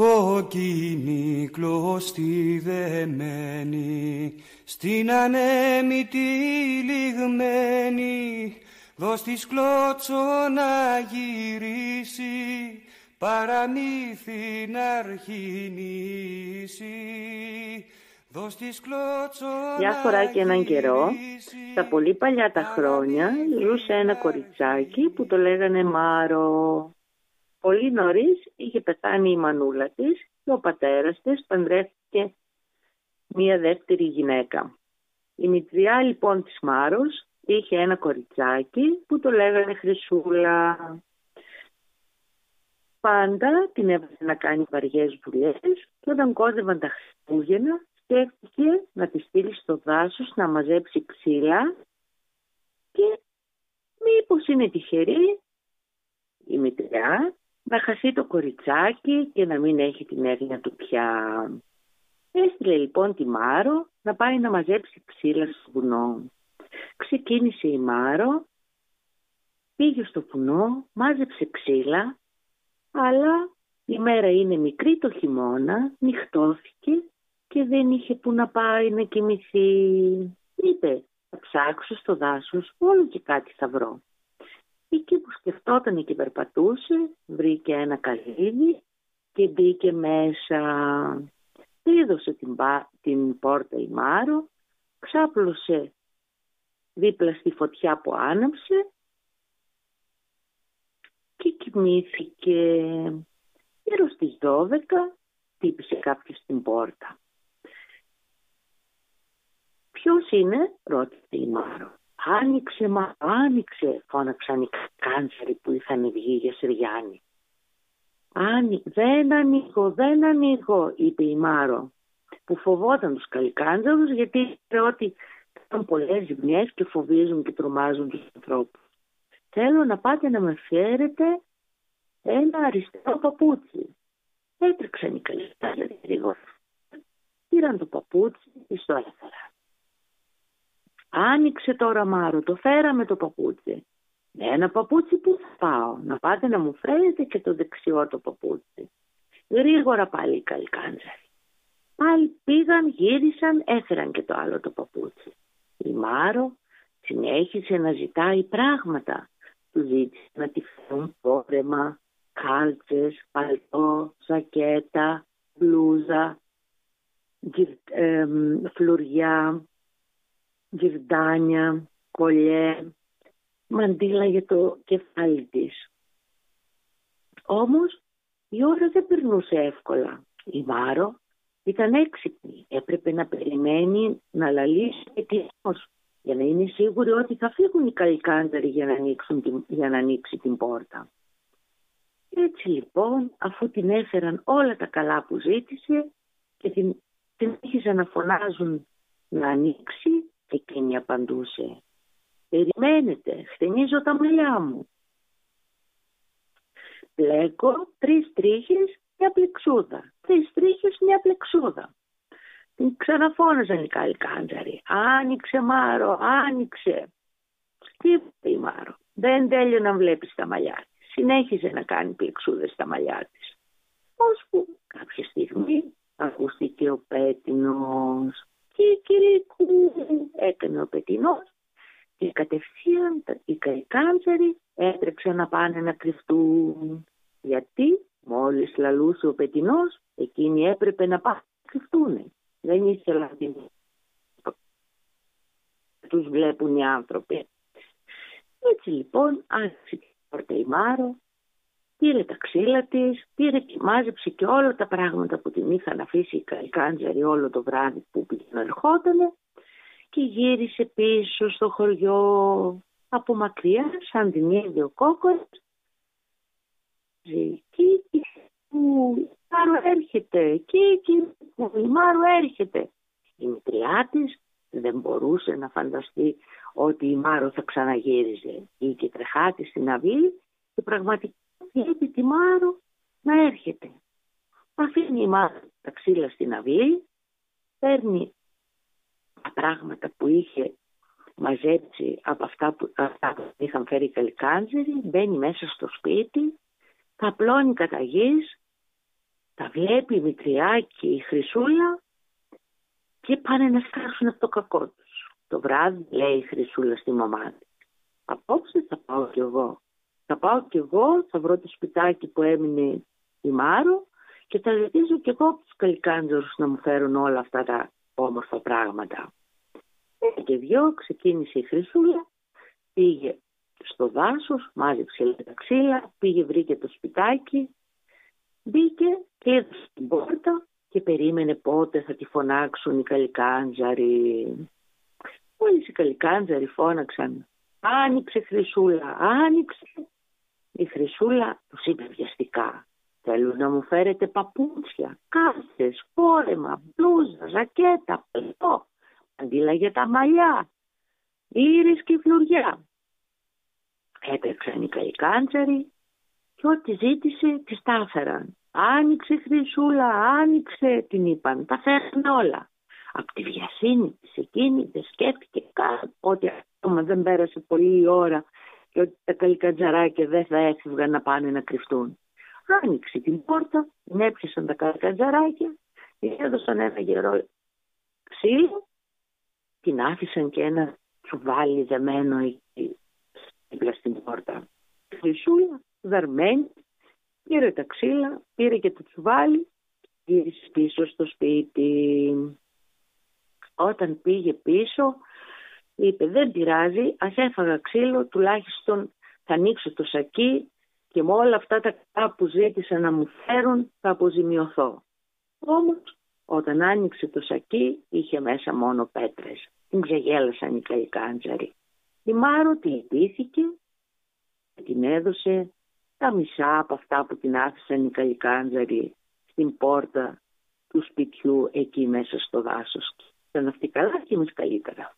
κόκκινη κλωστή δεμένη στην ανέμητη λιγμένη δώσ' της κλώτσο να γυρίσει παραμύθι να αρχινήσει μια φορά και έναν καιρό, στα πολύ παλιά τα χρόνια, ζούσε ένα κοριτσάκι που το λέγανε Μάρο. Πολύ νωρίς είχε πεθάνει η μανούλα της και ο πατέρας της παντρεύτηκε μία δεύτερη γυναίκα. Η μητριά λοιπόν της Μάρος είχε ένα κοριτσάκι που το λέγανε Χρυσούλα. Πάντα την έβαζε να κάνει βαριές δουλειές και όταν κόντευαν τα Χριστούγεννα σκέφτηκε να τη στείλει στο δάσος να μαζέψει ξύλα και μήπως είναι τυχερή η μητριά να χαθεί το κοριτσάκι και να μην έχει την έγνοια του πια. Έστειλε λοιπόν τη Μάρο να πάει να μαζέψει ξύλα στο βουνό. Ξεκίνησε η Μάρο, πήγε στο βουνό, μάζεψε ξύλα, αλλά η μέρα είναι μικρή το χειμώνα, νυχτώθηκε και δεν είχε που να πάει να κοιμηθεί. Είπε, θα ψάξω στο δάσος όλο και κάτι θα βρω. Εκεί που σκεφτόταν και περπατούσε, βρήκε ένα καλύδι και μπήκε μέσα. Πήδωσε την, την πόρτα η Μάρο, ξάπλωσε δίπλα στη φωτιά που άναψε και κοιμήθηκε. Γύρω στις 12 τύπησε κάποιος την πόρτα. «Ποιος είναι» ρώτησε η Μάρο. «Άνοιξε μα, άνοιξε» φώναξαν οι κάνσαροι που είχαν βγει για Συριάννη. «Άνοι, δεν ανοίγω, δεν ανοίγω» είπε η Μάρο που φοβόταν τους καλικάντζαρους γιατί είπε ότι έχουν πολλές ζημιές και φοβίζουν και τρομάζουν τους ανθρώπους. Θέλω να πάτε να με φέρετε ένα αριστερό παπούτσι. Έτρεξαν οι καλικάντζαροι γρήγορα. Πήραν το παπούτσι και στο έφεραν. Άνοιξε τώρα Μάρο, το φέραμε το παπούτσι. Με ένα παπούτσι που θα πάω, να πάτε να μου φέρετε και το δεξιό το παπούτσι. Γρήγορα πάλι οι καλκάντζαροι. Πάλι πήγαν, γύρισαν, έφεραν και το άλλο το παπούτσι. Η Μάρο συνέχισε να ζητάει πράγματα. Του ζήτησε να τη φέρουν φόρεμα, κάλτσες, παλτό, ζακέτα, μπλούζα, φλουριά, γυρντάνια, κολλιέ, μαντίλα για το κεφάλι της. Όμως η ώρα δεν περνούσε εύκολα. Η Μάρο ήταν έξυπνη. Έπρεπε να περιμένει να λαλήσει ετοιμός για να είναι σίγουρη ότι θα φύγουν οι καλικάντεροι για να, ανοίξουν για να ανοίξει την πόρτα. Έτσι λοιπόν, αφού την έφεραν όλα τα καλά που ζήτησε και την, την να φωνάζουν να ανοίξει, Εκείνη απαντούσε «Περιμένετε, χτενίζω τα μαλλιά μου». Πλέκω τρεις τρίχες, μια πλεξούδα. Τρεις τρίχες, μια πλεξούδα. Την ξαναφώναζαν οι καλικάντζαροι. «Άνοιξε Μάρο, άνοιξε». Τι είπε η Μάρο. Δεν τέλειω να βλέπεις τα μαλλιά της. Συνέχιζε να κάνει πλεξούδες στα μαλλιά της. που κάποια στιγμή ακούστηκε ο πέτεινος και κηρύκου έκανε ο πετεινός και κατευθείαν οι καϊκάντζαροι έτρεξαν να πάνε να κρυφτούν. Γιατί; Μόλις λαλούσε ο πετεινός εκείνοι έπρεπε να πάνε να κρυφτούν. Δεν ήθελαν να τους βλέπουν οι άνθρωποι. Έτσι λοιπόν άρχισε η πόρτα η Μάρο πήρε τα ξύλα της, πήρε και μάζεψε και όλα τα πράγματα που την είχαν αφήσει οι καλκάντζαροι όλο το βράδυ που πήγαινε ερχότανε και γύρισε πίσω στο χωριό από μακριά σαν την είδε ο κόκκος και η Μάρο έρχεται και η Μάρο έρχεται η μητριά της δεν μπορούσε να φανταστεί ότι η Μάρο θα ξαναγύριζε. Είχε τρεχάτη στην αυλή και πραγματικά βλέπει τη Μάρο να έρχεται. Αφήνει η Μάρο τα ξύλα στην αυλή, παίρνει τα πράγματα που είχε μαζέψει από αυτά που, αυτά που είχαν φέρει οι καλικάντζεροι, μπαίνει μέσα στο σπίτι, τα απλώνει κατά γης, τα βλέπει η Μητριά και η Χρυσούλα και πάνε να σκάσουν από το κακό τους. Το βράδυ λέει η Χρυσούλα στη μαμά της. Απόψε θα πάω κι εγώ. Θα πάω κι εγώ, θα βρω το σπιτάκι που έμεινε η Μάρο και θα ζητήσω κι εγώ από τους καλικάντζορους να μου φέρουν όλα αυτά τα όμορφα πράγματα. Και δυο ξεκίνησε η Χρυσούλα, πήγε στο δάσος, μάζεψε τα ξύλα, πήγε βρήκε το σπιτάκι, μπήκε, κλείδωσε την πόρτα και περίμενε πότε θα τη φωνάξουν οι καλικάντζαροι. Μόλις οι καλικάντζαροι φώναξαν «Άνοιξε Χρυσούλα, άνοιξε». Η Χρυσούλα τους είπε βιαστικά «Θέλω να μου φέρετε παπούτσια, κάρτες, φόρεμα, μπλούζα, ζακέτα, παλτό, αντίλα για τα μαλλιά, ήρες και φλουριά». Έπαιξαν οι καλικάντζαροι και ό,τι ζήτησε τις τα έφεραν. Άνοιξε Χρυσούλα, άνοιξε την είπαν, τα φέρνουν όλα. Από τη βιασύνη της εκείνη δεν σκέφτηκε καν ότι ακόμα δεν πέρασε πολύ η ώρα και ότι τα καλικατζαράκια δεν θα έφευγαν να πάνε να κρυφτούν. Άνοιξε την πόρτα, την τα καλικατζαράκια, έδωσαν ένα γερό ξύλο, την άφησαν και ένα τσουβάλι δεμένο εκεί δίπλα στην πόρτα. Χρυσούλα, δαρμένη, πήρε τα ξύλα, πήρε και το τσουβάλι, γύρισε πίσω στο σπίτι. Όταν πήγε πίσω, είπε δεν πειράζει, ας έφαγα ξύλο, τουλάχιστον θα ανοίξω το σακί και με όλα αυτά τα καλά που ζήτησα να μου φέρουν θα αποζημιωθώ. Όμως όταν άνοιξε το σακί είχε μέσα μόνο πέτρες. Την ξεγέλασαν οι καϊκάντζαροι. Η Μάρο τη λυπήθηκε και την έδωσε τα μισά από αυτά που την άφησαν οι καϊκάντζαροι στην πόρτα του σπιτιού εκεί μέσα στο δάσος. Ήταν αυτή καλά και εμείς καλύτερα.